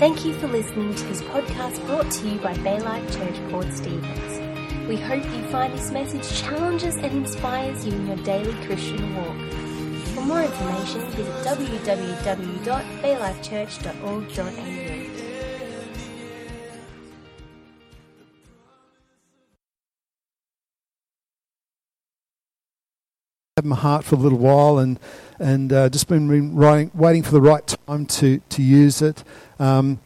Thank you for listening to this podcast brought to you by Baylife Church Port Stephens. We hope you find this message challenges and inspires you in your daily Christian walk. For more information, visit www.baylifechurch.org.au. my heart for a little while and and uh, just been writing, waiting for the right time to to use it. Um,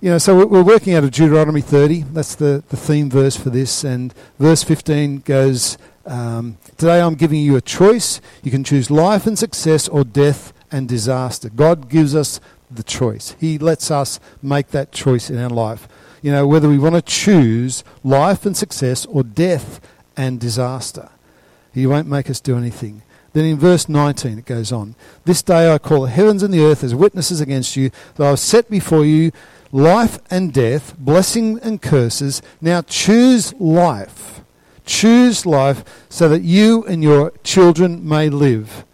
you know, so we're, working out of Deuteronomy 30. That's the, the theme verse for this. And verse 15 goes, um, Today I'm giving you a choice. You can choose life and success or death and disaster. God gives us the choice. He lets us make that choice in our life. You know, whether we want to choose life and success or death and disaster. He won't make us do anything. Then in verse 19 it goes on This day I call the heavens and the earth as witnesses against you that I have set before you life and death, blessing and curses. Now choose life. Choose life so that you and your children may live.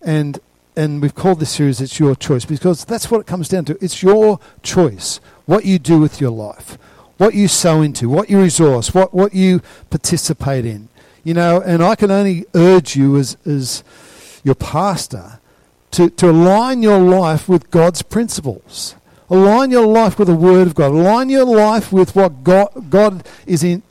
And and we've called this series It's Your Choice because that's what it comes down to. It's your choice. What you do with your life, what you sow into, what you resource, what, what you participate in. You know, and I can only urge you as, as your pastor to, to align your life with God's principles. Align your life with the Word of God. Align your life with what God, God is in,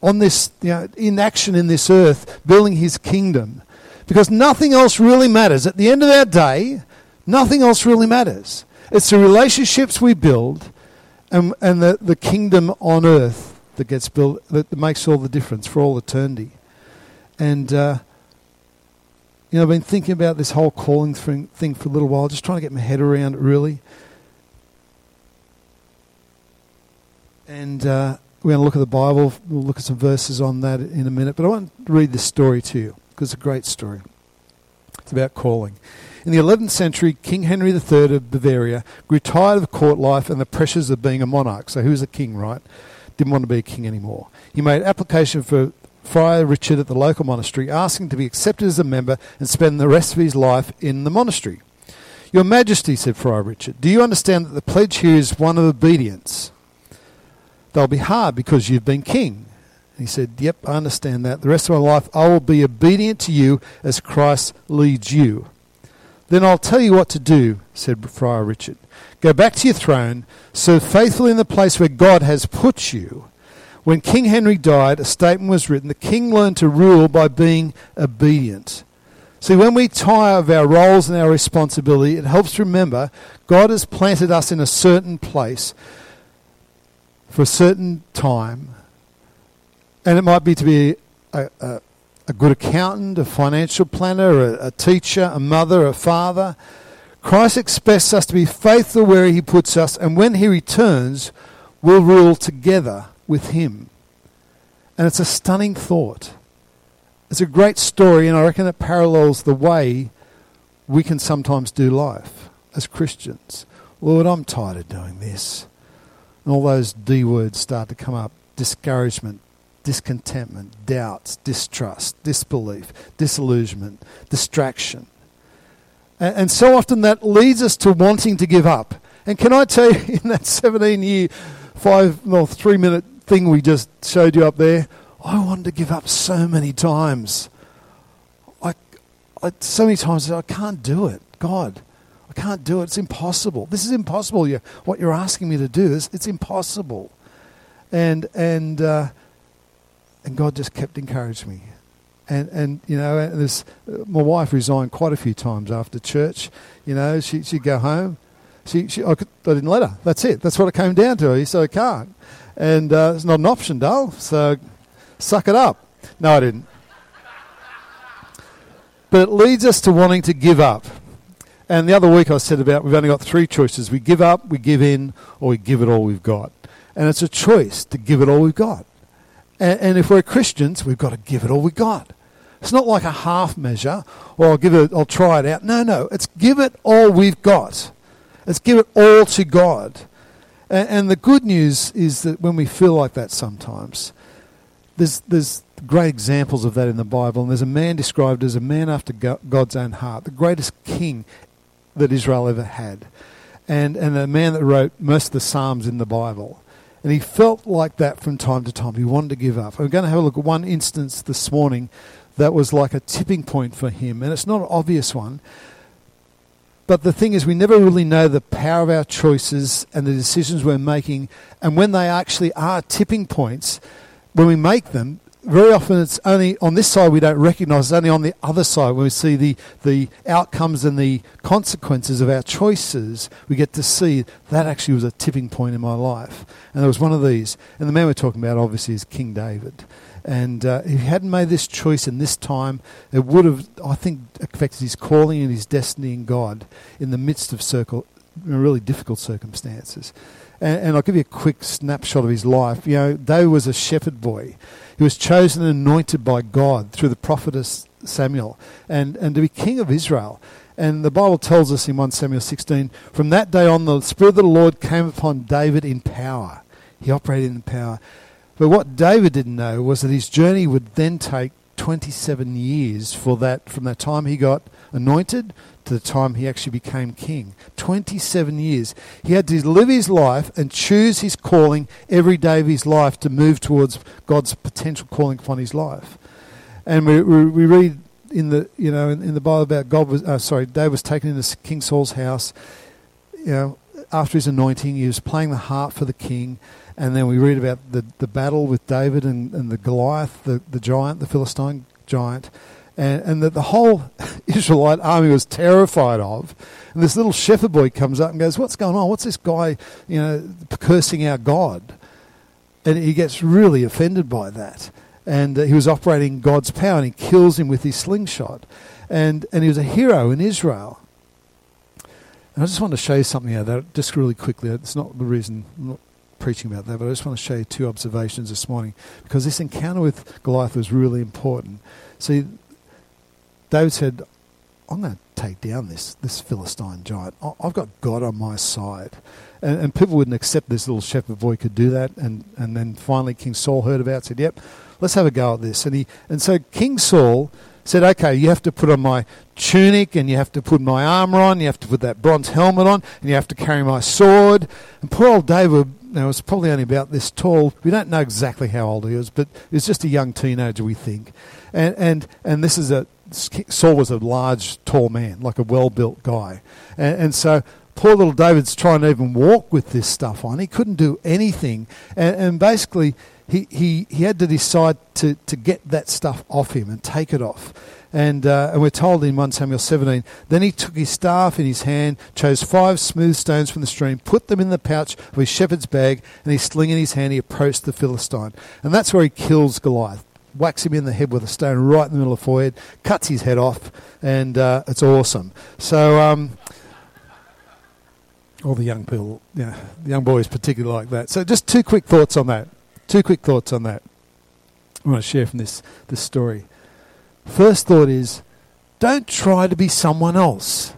on this, you know, in action in this earth, building His kingdom. Because nothing else really matters. At the end of our day, nothing else really matters. It's the relationships we build and, and the, the kingdom on earth that gets built that makes all the difference for all eternity. And uh, you know, I've been thinking about this whole calling thing, for a little while, just trying to get my head around it really. And uh, we're going to look at the Bible. We'll look at some verses on that in a minute. But I want to read this story to you because it's a great story. It's about calling. In the 11th century, King Henry III of Bavaria grew tired of court life and the pressures of being a monarch. So, who's a king, right? Didn't want to be a king anymore. He made application for Friar Richard at the local monastery, asking to be accepted as a member and spend the rest of his life in the monastery. Your Majesty, said Friar Richard, do you understand that the pledge here is one of obedience? They'll be hard because you've been king. He said, Yep, I understand that. The rest of my life I will be obedient to you as Christ leads you. Then I'll tell you what to do, said Friar Richard. Go back to your throne, serve faithfully in the place where God has put you. When King Henry died, a statement was written the king learned to rule by being obedient. See, when we tire of our roles and our responsibility, it helps to remember God has planted us in a certain place for a certain time. And it might be to be a, a, a good accountant, a financial planner, a, a teacher, a mother, a father. Christ expects us to be faithful where he puts us, and when he returns, we'll rule together with him. And it's a stunning thought. It's a great story, and I reckon it parallels the way we can sometimes do life as Christians. Lord, I'm tired of doing this. And all those D words start to come up discouragement, discontentment, doubts, distrust, disbelief, disillusionment, distraction. And, so often that leads us to wanting to give up. And can I tell you, in that 17 year, five, well, three minute thing we just showed you up there, I wanted to give up so many times. I, I, so many times I can't do it. God, I can't do it. It's impossible. This is impossible. You, what you're asking me to do is it's impossible. And and uh, and God just kept encouraging me and and you know, and this, my wife resigned quite a few times after church. You know, she she'd go home. She, she I, could, I didn't let her. That's it. That's what it came down to. He said I can't, and uh, it's not an option, Dale. So suck it up. No, I didn't. But it leads us to wanting to give up. And the other week I said about we've only got three choices: we give up, we give in, or we give it all we've got. And it's a choice to give it all we've got. And, and if we're Christians, we've got to give it all we've got. It's not like a half measure, or I'll give it, I'll try it out. No, no, it's give it all we've got. Let's give it all to God. And, and the good news is that when we feel like that sometimes, there's there's great examples of that in the Bible. And there's a man described as a man after God's own heart, the greatest king that Israel ever had. and, and a man that wrote most of the Psalms in the Bible. And he felt like that from time to time. He wanted to give up. I'm going to have a look at one instance this morning that was like a tipping point for him. And it's not an obvious one. But the thing is, we never really know the power of our choices and the decisions we're making. And when they actually are tipping points, when we make them, very often it's only on this side we don't recognize, it's only on the other side when we see the, the outcomes and the consequences of our choices, we get to see that actually was a tipping point in my life. And there was one of these. And the man we're talking about obviously is King David. And uh, if he hadn't made this choice in this time, it would have, I think, affected his calling and his destiny in God in the midst of circle, really difficult circumstances. And, and I'll give you a quick snapshot of his life. You know, David was a shepherd boy. He was chosen and anointed by God through the prophetess Samuel and, and to be king of Israel. And the Bible tells us in 1 Samuel 16, from that day on, the Spirit of the Lord came upon David in power. He operated in power. But what David didn't know was that his journey would then take 27 years for that, from the time he got anointed to the time he actually became king. 27 years. He had to live his life and choose his calling every day of his life to move towards God's potential calling upon his life. And we, we, we read in the you know in, in, the Bible about God was uh, sorry David was taken into King Saul's house. You know after his anointing, he was playing the harp for the king. And then we read about the, the battle with David and, and the Goliath, the, the giant, the Philistine giant and, and that the whole Israelite army was terrified of. And this little shepherd boy comes up and goes, What's going on? What's this guy, you know, cursing our God? And he gets really offended by that. And uh, he was operating God's power and he kills him with his slingshot. And, and he was a hero in Israel. And I just want to show you something out there, just really quickly. It's not the reason I'm not preaching about that, but I just want to show you two observations this morning because this encounter with Goliath was really important. See, David said, I'm going to take down this, this Philistine giant. I've got God on my side. And, and, people wouldn't accept this little shepherd boy could do that. And, and then finally King Saul heard about it, said, yep, let's have a go at this. And, he, and so King Saul said, okay, you have to put on my tunic and you have to put my armor on, you have to put that bronze helmet on, and you have to carry my sword. And poor old David now was probably only about this tall. We don't know exactly how old he was, but he was just a young teenager, we think. And, and, and this is a Saul was a large, tall man, like a well-built guy, and, and, so poor little David's trying to even walk with this stuff on. He couldn't do anything, and, and basically he, he, he had to decide to, to get that stuff off him and take it off. And, uh, and we're told in 1 Samuel 17, then he took his staff in his hand, chose five smooth stones from the stream, put them in the pouch of his shepherd's bag, and his sling in his hand, he approached the Philistine. And that's where he kills Goliath whacks him in the head with a stone right in the middle of the forehead, cuts his head off, and uh, it's awesome. So, um, all the young people, yeah, the young boys particularly like that. So, just two quick thoughts on that. Two quick thoughts on that. I want to share from this this story. First thought is, don't try to be someone else.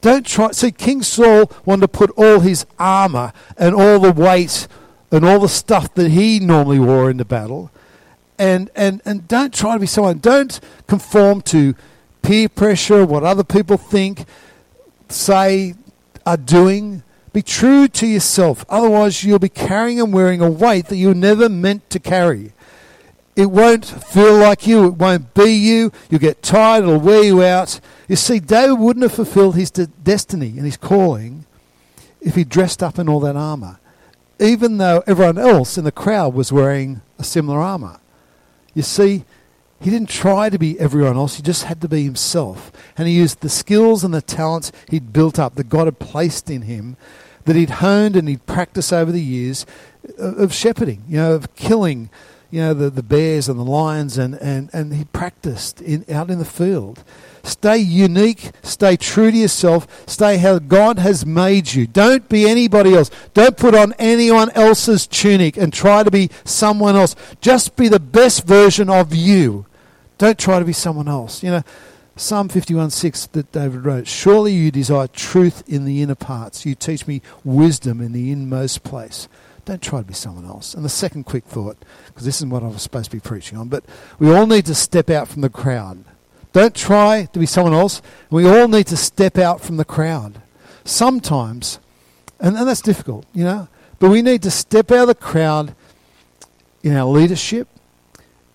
Don't try. See, King Saul wanted to put all his armor and all the weight and all the stuff that he normally wore into battle and, and, and don't try to be someone. Don't conform to peer pressure, what other people think, say, are doing. Be true to yourself. Otherwise, you'll be carrying and wearing a weight that you were never meant to carry. It won't feel like you. It won't be you. You'll get tired. It'll wear you out. You see, David wouldn't have fulfilled his de- destiny and his calling if he dressed up in all that armor, even though everyone else in the crowd was wearing a similar armor. You see, he didn't try to be everyone else, he just had to be himself. And he used the skills and the talents he'd built up, that God had placed in him, that he'd honed and he'd practiced over the years uh, of shepherding, you know, of killing, you know, the, the bears and the lions, and, and, and he practiced in, out in the field. Stay unique. Stay true to yourself. Stay how God has made you. Don't be anybody else. Don't put on anyone else's tunic and try to be someone else. Just be the best version of you. Don't try to be someone else. You know, Psalm 51 6 that David wrote Surely you desire truth in the inner parts. You teach me wisdom in the inmost place. Don't try to be someone else. And the second quick thought, because this is what I was supposed to be preaching on, but we all need to step out from the crowd. Don't try to be someone else. We all need to step out from the crowd. Sometimes And, and that's difficult, you know. But we need to step out of the crowd in our leadership,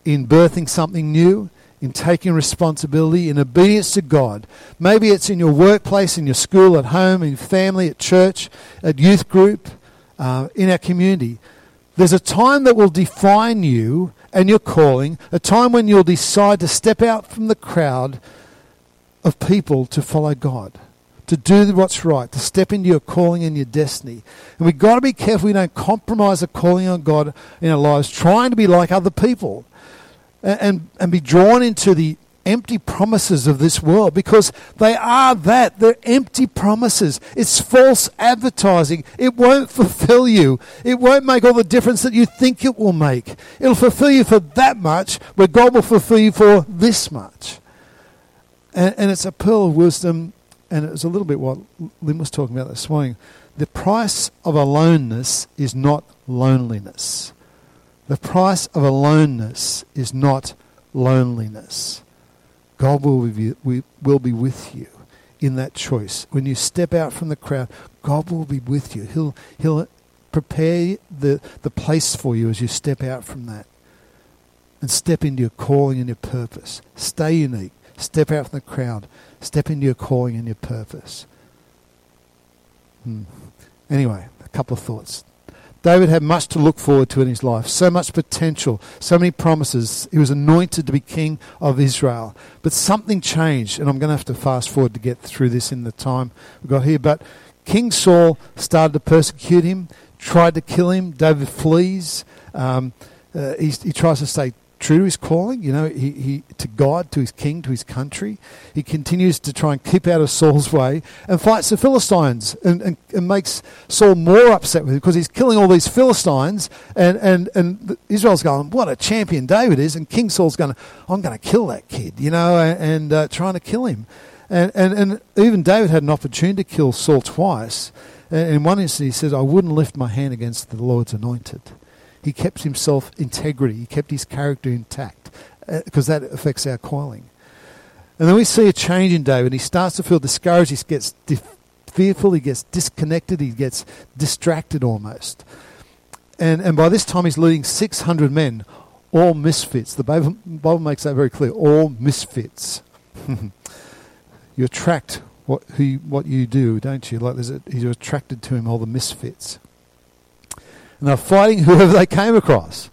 in birthing something new, in taking responsibility, in obedience to God. Maybe it's in your workplace, in your school, at home, in family, at church, at youth group, uh, in our community. There's a time that will define you and your calling, a time when you'll decide to step out from the crowd of people to follow God, to do what's right, to step into your calling and your destiny. And we've got to be careful we don't compromise the calling on God in our lives, trying to be like other people and, and, and be drawn into the empty promises of this world because they are that. They're empty promises. It's false advertising. It won't fulfill you. It won't make all the difference that you think it will make. It'll fulfill you for that much, where God will fulfill you for this much. And, and it's a pearl of wisdom, and it was a little bit what Lynn was talking about this morning. The price of aloneness is not loneliness. The price of aloneness is not loneliness. God will be, will be with you in that choice. When you step out from the crowd, God will be with you. He'll, he'll prepare the, the place for you as you step out from that. And step into your calling and your purpose. Stay unique. Step out from the crowd. Step into your calling and your purpose. Hmm. Anyway, a couple of thoughts. David had much to look forward to in his life, so much potential, so many promises. He was anointed to be king of Israel. But something changed, and I'm going to have to fast forward to get through this in the time we've got here. But King Saul started to persecute him, tried to kill him. David flees. Um, uh, he tries to stay true to his calling, you know, he, he, to God, to his king, to his country. He continues to try and keep out of Saul's way and fights the Philistines and, and, and makes Saul more upset with him because he's killing all these Philistines and, and, and Israel's going, what a champion David is. And King Saul's going, I'm going to kill that kid, you know, and, uh, trying to kill him. And, and, and even David had an opportunity to kill Saul twice. And in one instance, he says, I wouldn't lift my hand against the Lord's anointed. He kept himself integrity. He kept his character intact because uh, that affects our calling. And then we see a change in David. He starts to feel discouraged. He gets dif- fearful. He gets disconnected. He gets distracted almost. And, and by this time, he's leading 600 men, all misfits. The Bible, Bible makes that very clear all misfits. you attract what, who, what you do, don't you? Like there's a, you're attracted to him, all the misfits and they're fighting whoever they came across.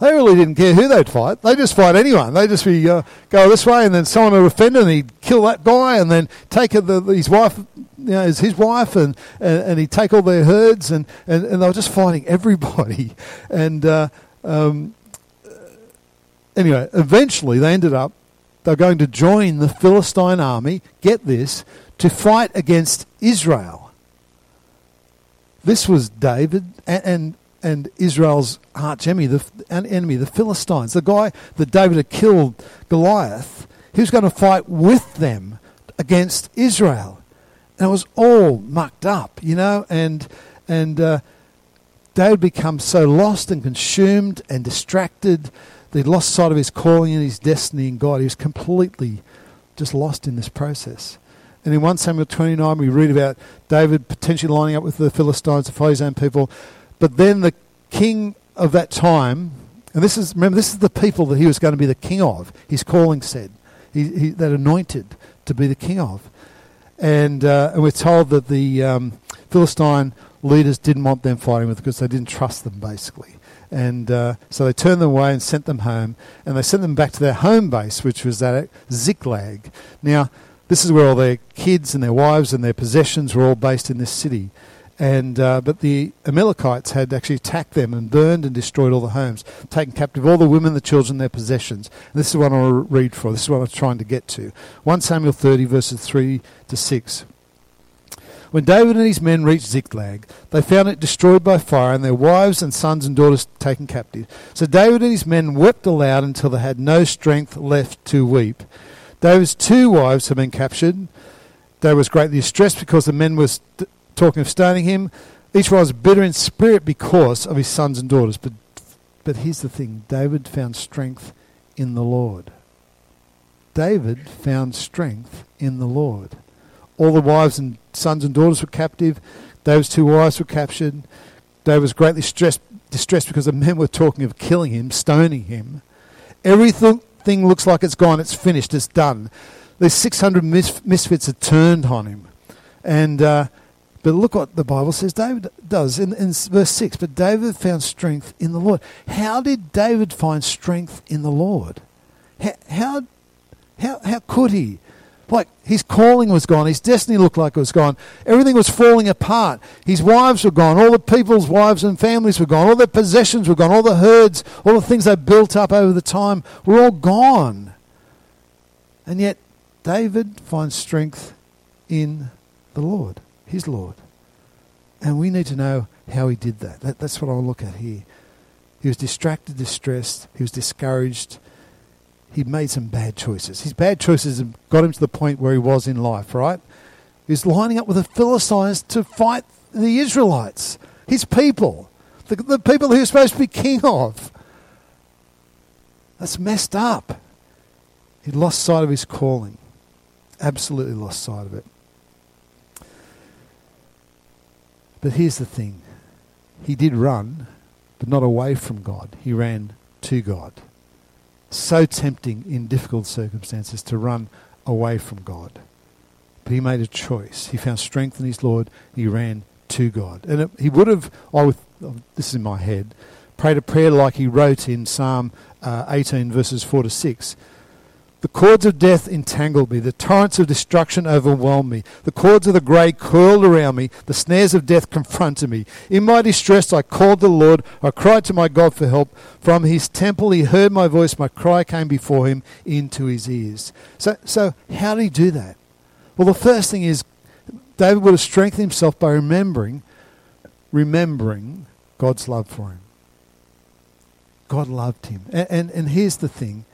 They really didn't care who they'd fight. They just fight anyone. They just be uh, go this way, and then someone would offend him, and he'd kill that guy, and then take the, his wife, you know, as his wife, and, and, and, he'd take all their herds, and, and, and they were just fighting everybody. And uh, um, anyway, eventually they ended up they're going to join the Philistine army. Get this to fight against Israel. This was David and, and and Israel's arch enemy, the enemy, the Philistines, the guy that David had killed, Goliath, he was going to fight with them against Israel. And it was all mucked up, you know, and and uh, David becomes so lost and consumed and distracted that he lost sight of his calling and his destiny in God. He was completely just lost in this process. And in 1 Samuel 29, we read about David potentially lining up with the Philistines to fight his own people. But then the king of that time, and this is, remember, this is the people that he was going to be the king of, his calling said, he, he, that anointed to be the king of. And, uh, and we're told that the um, Philistine leaders didn't want them fighting with because they didn't trust them, basically. And uh, so they turned them away and sent them home. And they sent them back to their home base, which was at Ziklag. Now, this is where all their kids and their wives and their possessions were all based in this city. And, uh, but the Amalekites had actually attacked them and burned and destroyed all the homes, taken captive all the women, the children, their possessions. And this is what I want to read for. This is what I'm trying to get to. 1 Samuel 30, verses 3 to 6. When David and his men reached Ziklag, they found it destroyed by fire and their wives and sons and daughters taken captive. So David and his men wept aloud until they had no strength left to weep. David's two wives had been captured. David was greatly distressed because the men were talking of stoning him. Each was bitter in spirit because of his sons and daughters. But, but here's the thing David found strength in the Lord. David found strength in the Lord. All the wives and sons and daughters were captive. David's two wives were captured. David was greatly stressed, distressed because the men were talking of killing him, stoning him. Everything looks like it's gone, it's finished, it's done. These 600 misfits had turned on him. And, uh, but look what the Bible says David does in, in verse 6. But David found strength in the Lord. How did David find strength in the Lord? How, how, how, how could he? Like his calling was gone, his destiny looked like it was gone, everything was falling apart. His wives were gone, all the people's wives and families were gone, all their possessions were gone, all the herds, all the things they built up over the time were all gone. And yet David finds strength in the Lord, his Lord. And we need to know how he did that. that that's what I'll look at here. He was distracted, distressed, he was discouraged, he made some bad choices. His bad choices got him to the point where he was in life, right? He was lining up with the Philistines to fight the Israelites, his people, the, the people he was supposed to be king of. That's messed up. He lost sight of his calling. Absolutely lost sight of it. But here's the thing he did run, but not away from God. He ran to God so tempting in difficult circumstances to run away from God. But he made a choice. He found strength in his Lord. He ran to God. And it, he would have, oh, this is in my head, prayed a prayer like he wrote in Psalm uh, 18, verses 4 to 6. The cords of death entangled me. The torrents of destruction overwhelmed me. The cords of the grave coiled around me. The snares of death confronted me. In my distress, I called the Lord. I cried to my God for help. From his temple, he heard my voice. My cry came before him into his ears. So, so how did he do that? Well, the first thing is David would have strengthened himself by remembering, remembering God's love for him. God loved him. And, and, and here's the thing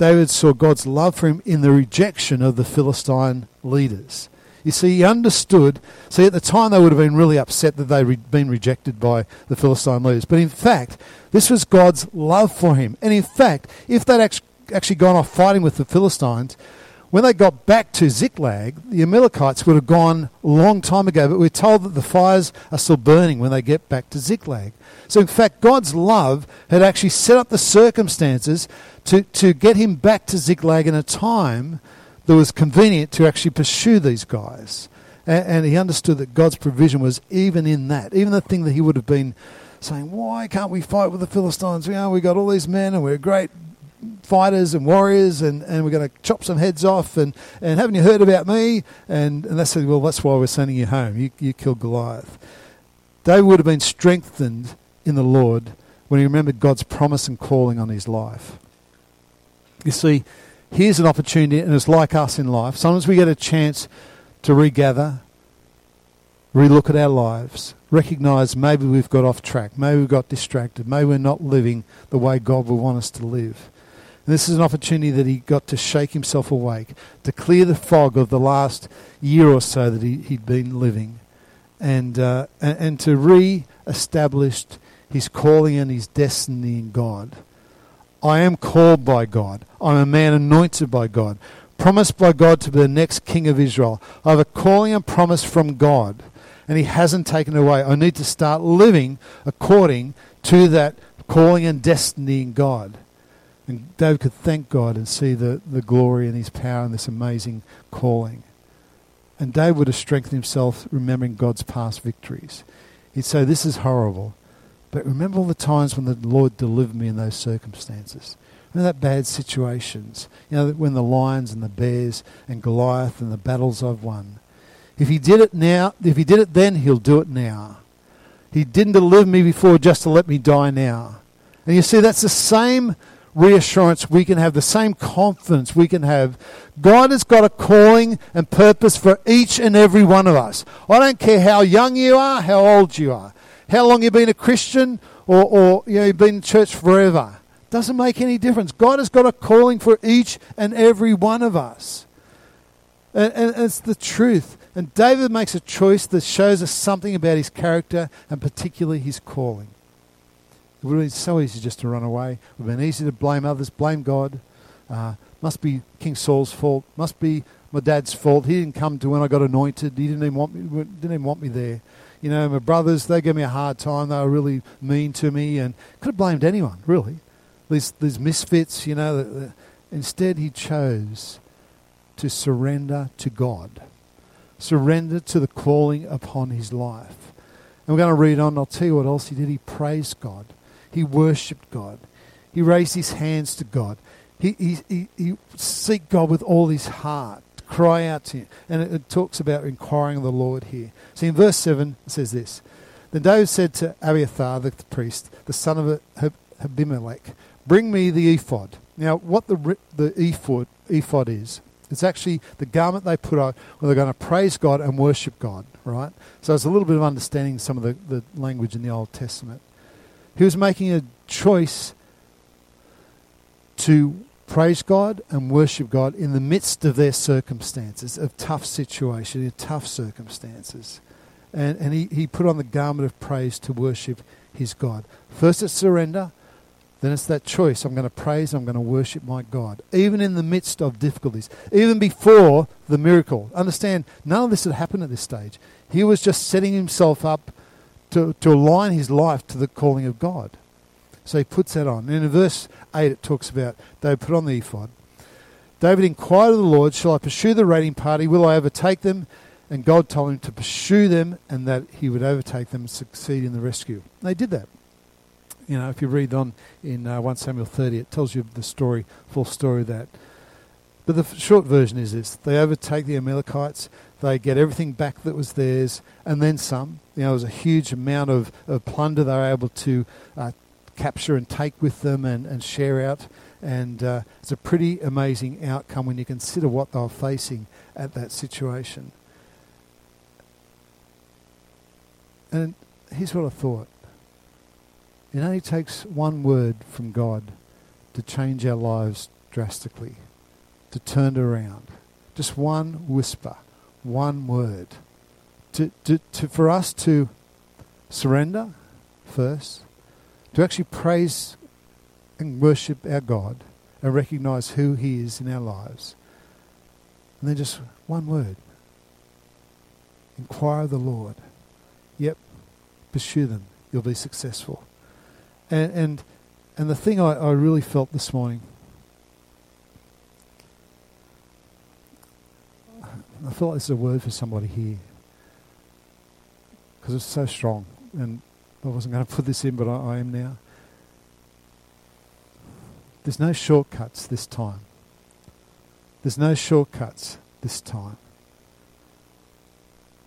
David saw God's love for him in the rejection of the Philistine leaders. You see, he understood. See, at the time, they would have been really upset that they'd been rejected by the Philistine leaders. But in fact, this was God's love for him. And in fact, if they'd actually gone off fighting with the Philistines, when they got back to Ziklag, the Amalekites would have gone a long time ago, but we're told that the fires are still burning when they get back to Ziklag. So, in fact, God's love had actually set up the circumstances to, to get him back to Ziklag in a time that was convenient to actually pursue these guys. And, and he understood that God's provision was even in that, even the thing that he would have been saying, Why can't we fight with the Philistines? You know, we've got all these men and we're great fighters and warriors and, and we're going to chop some heads off and, and haven't you heard about me? And, and they said, well, that's why we're sending you home. You, you killed Goliath. David would have been strengthened in the Lord when he remembered God's promise and calling on his life. You see, here's an opportunity, and it's like us in life. Sometimes we get a chance to regather, relook at our lives, recognize maybe we've got off track, maybe we've got distracted, maybe we're not living the way God would want us to live. And this is an opportunity that he got to shake himself awake, to clear the fog of the last year or so that he, he'd been living, and, uh, and, and to re establish his calling and his destiny in God. I am called by God. I'm a man anointed by God, promised by God to be the next king of Israel. I have a calling and promise from God, and He hasn't taken it away. I need to start living according to that calling and destiny in God. And David could thank God and see the, the glory and his power and this amazing calling. And David would have strengthened himself remembering God's past victories. He'd say, This is horrible. But remember all the times when the Lord delivered me in those circumstances. Remember that bad situations. You know, when the lions and the bears and Goliath and the battles I've won. If he did it now, if he did it then, he'll do it now. He didn't deliver me before just to let me die now. And you see, that's the same reassurance we can have, the same confidence we can have. God has got a calling and purpose for each and every one of us. I don't care how young you are, how old you are how long you've been a Christian or, or you know, you've been in church forever. Doesn't make any difference. God has got a calling for each and every one of us. And, and, it's the truth. And David makes a choice that shows us something about his character and particularly his calling. It would have been so easy just to run away. It would have been easy to blame others, blame God. Uh, must be King Saul's fault. Must be my dad's fault. He didn't come to when I got anointed. He didn't even want me. Didn't even want me there. You know, my brothers, they gave me a hard time. They were really mean to me and could have blamed anyone, really. These, these misfits, you know. Instead, he chose to surrender to God, surrender to the calling upon his life. And we're going to read on. I'll tell you what else he did. He praised God, he worshipped God, he raised his hands to God. He, he, he, he seek God with all his heart, cry out to him. And it, it talks about inquiring of the Lord here. See, in verse 7, it says this Then David said to Abiathar, the priest, the son of Abimelech, Bring me the ephod. Now, what the, the ephod, ephod is, it's actually the garment they put on when they're going to praise God and worship God, right? So it's a little bit of understanding some of the, the language in the Old Testament. He was making a choice to praise God and worship God in the midst of their circumstances, of tough situation, in tough circumstances. And, and he, he put on the garment of praise to worship his God. First it's surrender, then it's that choice. I'm going to praise, I'm going to worship my God. Even in the midst of difficulties, even before the miracle. Understand, none of this had happened at this stage. He was just setting himself up to, to align his life to the calling of God. So he puts that on. And in verse 8, it talks about David put on the ephod. David inquired of the Lord, Shall I pursue the raiding party? Will I overtake them? And God told him to pursue them and that he would overtake them and succeed in the rescue. And they did that. You know, if you read on in uh, 1 Samuel 30, it tells you the story, full story of that. But the short version is this they overtake the Amalekites, they get everything back that was theirs, and then some. You know, it was a huge amount of, of plunder they were able to uh, capture and take with them and, and share out. And uh, it's a pretty amazing outcome when you consider what they were facing at that situation. And here's what I thought it only takes one word from God to change our lives drastically, to turn it around. Just one whisper, one word. To, to, to, for us to surrender first, to actually praise and worship our God and recognize who He is in our lives. And then just one word inquire the Lord. Yep, pursue them. You'll be successful. And, and, and the thing I, I really felt this morning, I feel like this is a word for somebody here because it's so strong. And I wasn't going to put this in, but I, I am now. There's no shortcuts this time. There's no shortcuts this time.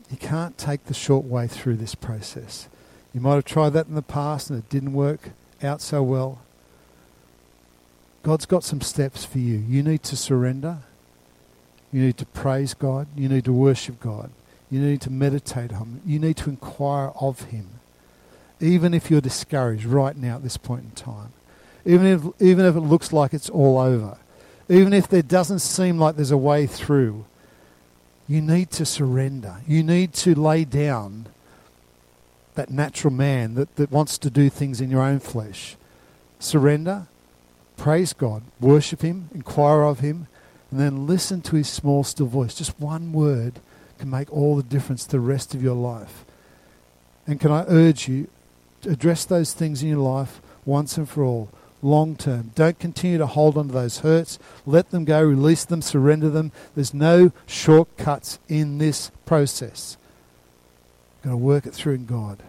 You can't take the short way through this process. You might have tried that in the past and it didn't work out so well. God's got some steps for you. You need to surrender. You need to praise God. You need to worship God. You need to meditate on Him. You need to inquire of Him even if you're discouraged right now at this point in time, even if, even if it looks like it's all over, even if there doesn't seem like there's a way through, you need to surrender. You need to lay down that natural man that, that wants to do things in your own flesh. Surrender, praise God, worship Him, inquire of Him, and then listen to His small, still voice. Just one word can make all the difference the rest of your life. And can I urge you, to address those things in your life once and for all, long term. Don't continue to hold on to those hurts. Let them go, release them, surrender them. There's no shortcuts in this process. You've got to work it through in God.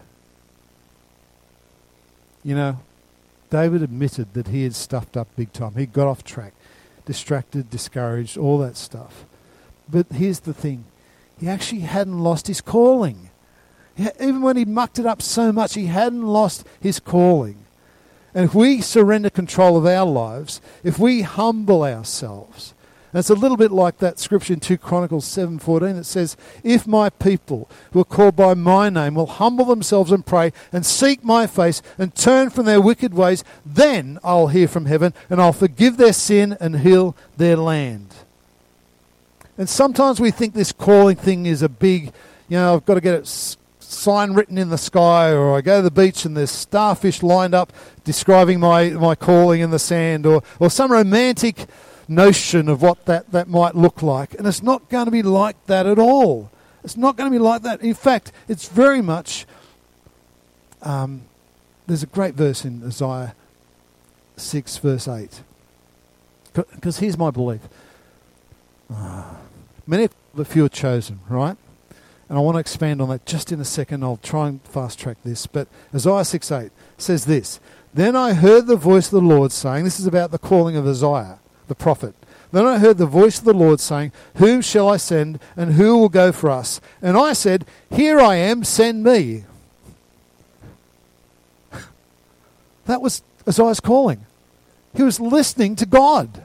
You know, David admitted that he had stuffed up big time. He got off track, distracted, discouraged, all that stuff. But here's the thing he actually hadn't lost his calling. Even when he mucked it up so much, he hadn't lost his calling. And if we surrender control of our lives, if we humble ourselves, and it's a little bit like that scripture in 2 Chronicles 7:14 that says, "If my people who are called by my name will humble themselves and pray and seek my face and turn from their wicked ways, then I'll hear from heaven and I'll forgive their sin and heal their land." And sometimes we think this calling thing is a big, you know, I've got to get it sign written in the sky, or I go to the beach and there's starfish lined up describing my, my calling in the sand, or, or some romantic notion of what that, that might look like. And it's not going to be like that at all. It's not going to be like that. In fact, it's very much. Um, there's a great verse in Isaiah 6, verse 8. Because here's my belief. Uh, many, but few are chosen, right? And I want to expand on that just in a second. I'll try and fast track this. But Isaiah 6 8 says this Then I heard the voice of the Lord saying, This is about the calling of Isaiah, the prophet. Then I heard the voice of the Lord saying, Whom shall I send, and who will go for us? And I said, Here I am, send me. That was Isaiah's calling. He was listening to God.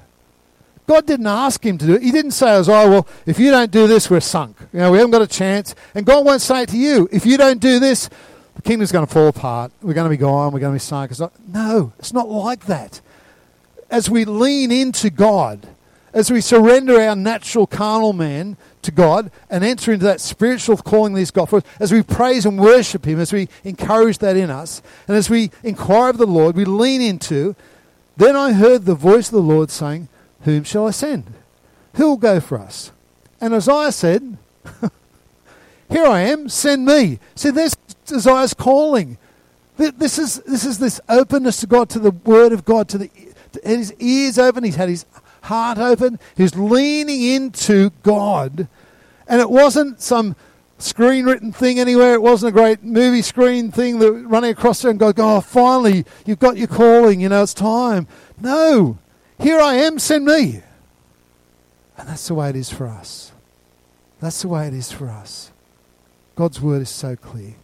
God didn't ask him to do it. He didn't say, Isaiah, well, if you don't do this, we're sunk. You know, we haven't got a chance. And God won't say it to you. If you don't do this, the kingdom's going to fall apart. We're going to be gone. We're going to be sunk. It's not, no, it's not like that. As we lean into God, as we surrender our natural carnal man to God and enter into that spiritual calling that He's got for us, as we praise and worship Him, as we encourage that in us, and as we inquire of the Lord, we lean into, then I heard the voice of the Lord saying, whom shall I send? Who will go for us? And Isaiah said, Here I am, send me. See, there's Isaiah's calling. This is, this is this openness to God, to the Word of God, to the to his ears open, he's had his heart open, he's leaning into God. And it wasn't some screen written thing anywhere. It wasn't a great movie screen thing that running across there and go, oh, finally, you've got your calling, you know, it's time. No. Here I am, send me. And that's the way it is for us. That's the way it is for us. God's word is so clear.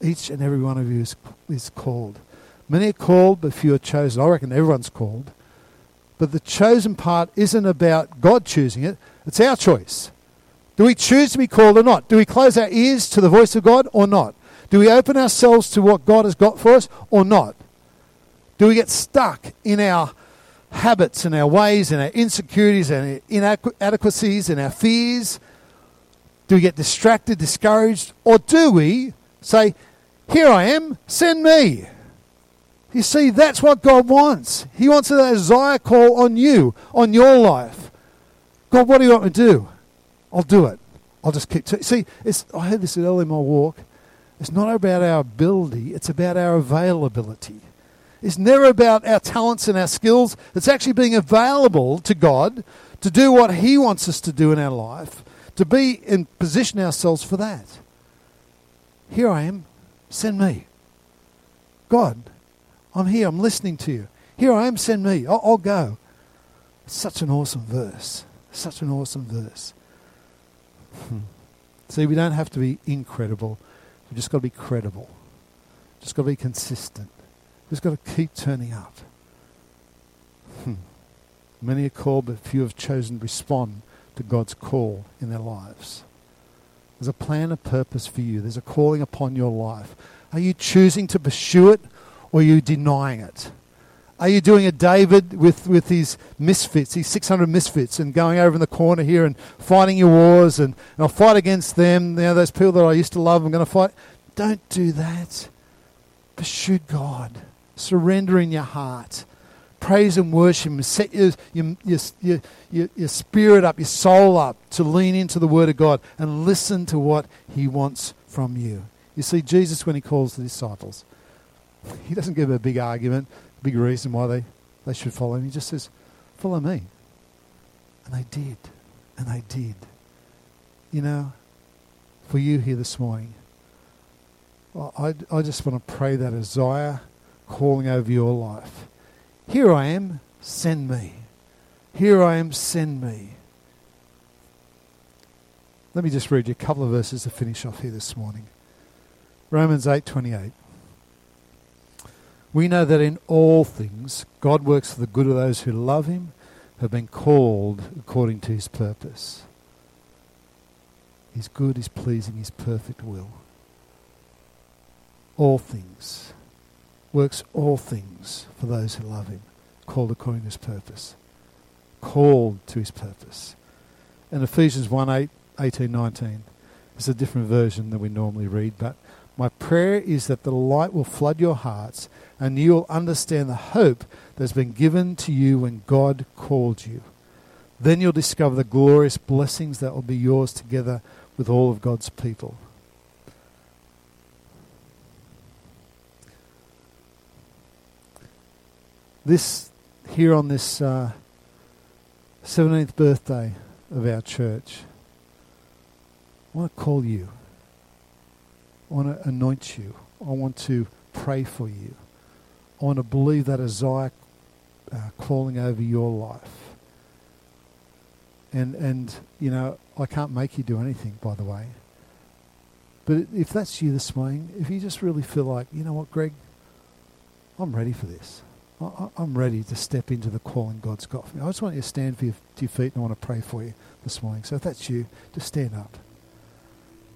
Each and every one of you is, is called. Many are called, but few are chosen. I reckon everyone's called. But the chosen part isn't about God choosing it, it's our choice. Do we choose to be called or not? Do we close our ears to the voice of God or not? Do we open ourselves to what God has got for us or not? Do we get stuck in our habits and our ways and our insecurities and our inadequacies and our fears? Do we get distracted, discouraged? Or do we say, Here I am, send me? You see, that's what God wants. He wants an desire call on you, on your life. God, what do you want me to do? I'll do it. I'll just keep. T- See, I heard this early in my walk. It's not about our ability, it's about our availability It's never about our talents and our skills. It's actually being available to God to do what He wants us to do in our life, to be in position ourselves for that. Here I am, send me. God, I'm here, I'm listening to you. Here I am, send me. I'll, I'll go. Such an awesome verse. Such an awesome verse. Hmm. See, we don't have to be incredible. We've just got to be credible. Just got to be consistent. We've got to keep turning up. Hmm. Many are called, but few have chosen to respond to God's call in their lives. There's a plan, a purpose for you. There's a calling upon your life. Are you choosing to pursue it or are you denying it? Are you doing a David with, with his misfits, his 600 misfits, and going over in the corner here and fighting your wars and, and I'll fight against them, you know, those people that I used to love, I'm going to fight? Don't do that. Pursue God Surrender in your heart. Praise and worship Him. Set your, your, your, your, your spirit up, your soul up to lean into the Word of God and listen to what He wants from you. You see, Jesus, when He calls the disciples, He doesn't give a big argument, big reason why they, they should follow Him. He just says, Follow me. And they did. And they did. You know, for you here this morning, I, I just want to pray that Isaiah calling over your life. Here I am, send me. Here I am, send me. Let me just read you a couple of verses to finish off here this morning. Romans 8:28. We know that in all things God works for the good of those who love him, have been called according to his purpose. His good, his pleasing, his perfect will. All things works all things for those who love him, called according to his purpose. Called to his purpose. And Ephesians 1 8, 18, 19 is a different version than we normally read, but my prayer is that the light will flood your hearts and you will understand the hope that's been given to you when God called you. Then you'll discover the glorious blessings that will be yours together with all of God's people. This, here on this uh, 17th birthday of our church, I want to call you. I want to anoint you. I want to pray for you. I want to believe that Isaiah uh, calling over your life. And, and, you know, I can't make you do anything, by the way. But if that's you this morning, if you just really feel like, you know what, Greg, I'm ready for this. I, am ready to step into the calling God's got for me. I just want you to stand for your, to your feet and I want to pray for you this morning. So if that's you, just stand up.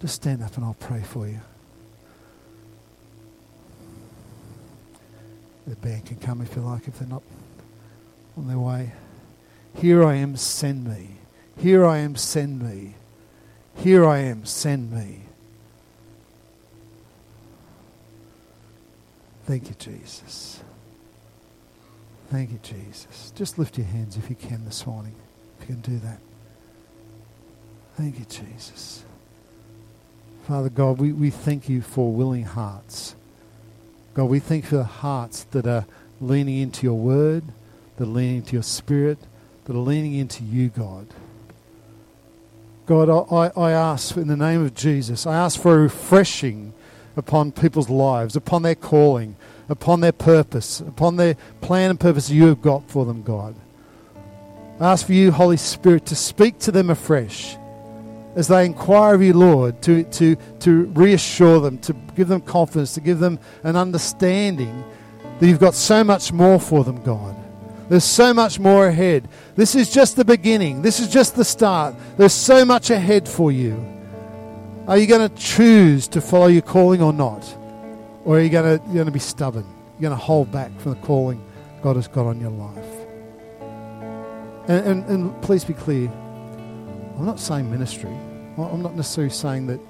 Just stand up and I'll pray for you. The band can come if you like, if they're not on their way. Here I am, send me. Here I am, send me. Here I am, send me. Thank you, Jesus. Thank you, Jesus. Just lift your hands if you can this morning, if you can do that. Thank you, Jesus. Father God, we, we thank you for willing hearts. God, we thank you for the hearts that are leaning into your word, that are leaning into your spirit, that are leaning into you, God. God, I, I ask in the name of Jesus, I ask for a refreshing upon people's lives, upon their calling, upon their purpose, upon their plan and purpose you have got for them, God. I ask for you, Holy Spirit, to speak to them afresh as they inquire of you, Lord, to, to, to reassure them, to give them confidence, to give them an understanding that you've got so much more for them, God. There's so much more ahead. This is just the beginning. This is just the start. There's so much ahead for you. Are you going to choose to follow your calling or not? Or are you going to, you're going to be stubborn? You're going to hold back from the calling God has got on your life? And, and, and please be clear I'm not saying ministry. I'm not necessarily saying that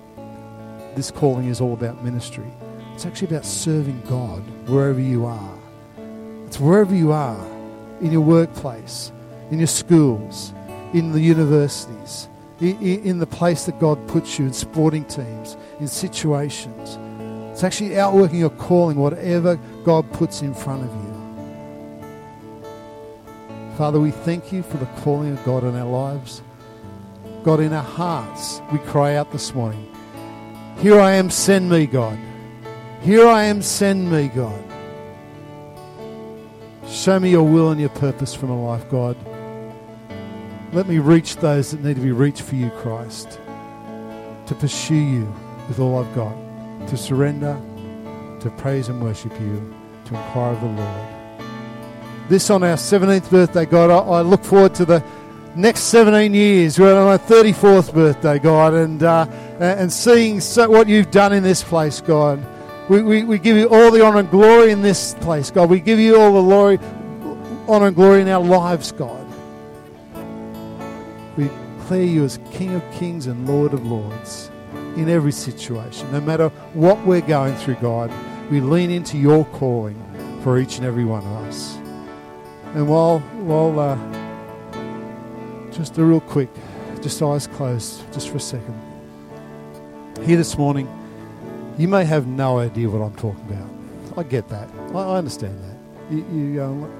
this calling is all about ministry. It's actually about serving God wherever you are. It's wherever you are in your workplace, in your schools, in the universities, in, the place that God puts you in sporting teams, in situations. It's actually outworking your calling, whatever God puts in front of you. Father, we thank you for the calling of God in our lives. God, in our hearts, we cry out this morning, Here I am, send me, God. Here I am, send me, God. Show me your will and your purpose for my life, God. Let me reach those that need to be reached for you, Christ. To pursue you with all I've got. To surrender, to praise and worship you, to inquire of the Lord. This on our 17th birthday, God, I, I look forward to the next 17 years. We're on my 34th birthday, God, and, uh, and seeing so, what you've done in this place, God. We, we, we give you all the honor and glory in this place, God. We give you all the glory, honor and glory in our lives, God. We declare you as King of kings and Lord of lords in every situation. No matter what we're going through, God, we lean into your calling for each and every one of us. And while, while uh, just a real quick, just eyes closed, just for a second. Here this morning, you may have no idea what I'm talking about. I get that. I, I understand that. You, you go,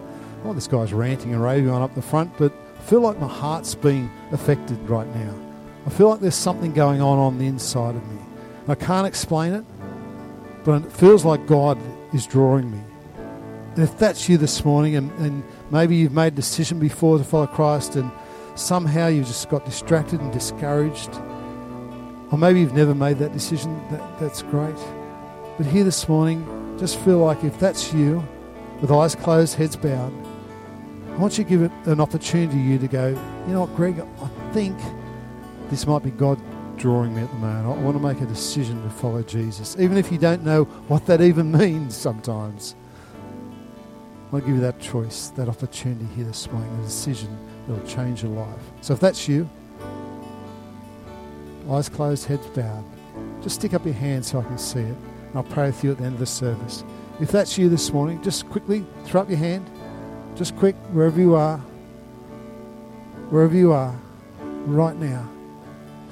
oh, this guy's ranting and raving on up the front, but I feel like my heart's being affected right now. I feel like there's something going on on the inside of me. I can't explain it, but it feels like God is drawing me. And if that's you this morning, and, and maybe you've made a decision before to follow Christ, and somehow you've just got distracted and discouraged, or maybe you've never made that decision, that, that's great. But here this morning, just feel like if that's you, with eyes closed, heads bowed, I want you to give it an opportunity you to go, you know what, Greg, I think this might be God drawing me at the moment. I want to make a decision to follow Jesus, even if you don't know what that even means sometimes. I want to give you that choice, that opportunity here this morning, a decision will change your life. So if that's you, eyes closed, heads bowed. Just stick up your hand so I can see it. And I'll pray with you at the end of the service. If that's you this morning, just quickly throw up your hand. Just quick, wherever you are. Wherever you are, right now.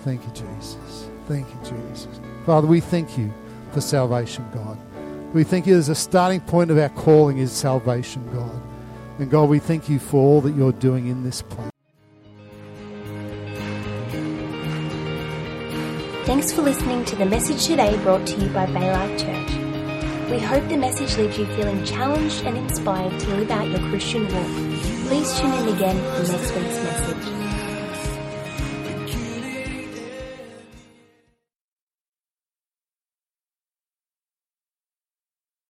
Thank you, Jesus. Thank you, Jesus. Father, we thank you for salvation, God. We thank you as a starting point of our calling is salvation, God. And God, we thank you for all that you're doing in this place. Thanks for listening to the message today brought to you by Baylife Church. We hope the message leaves you feeling challenged and inspired to live out your Christian walk. Please tune in again for next week's message.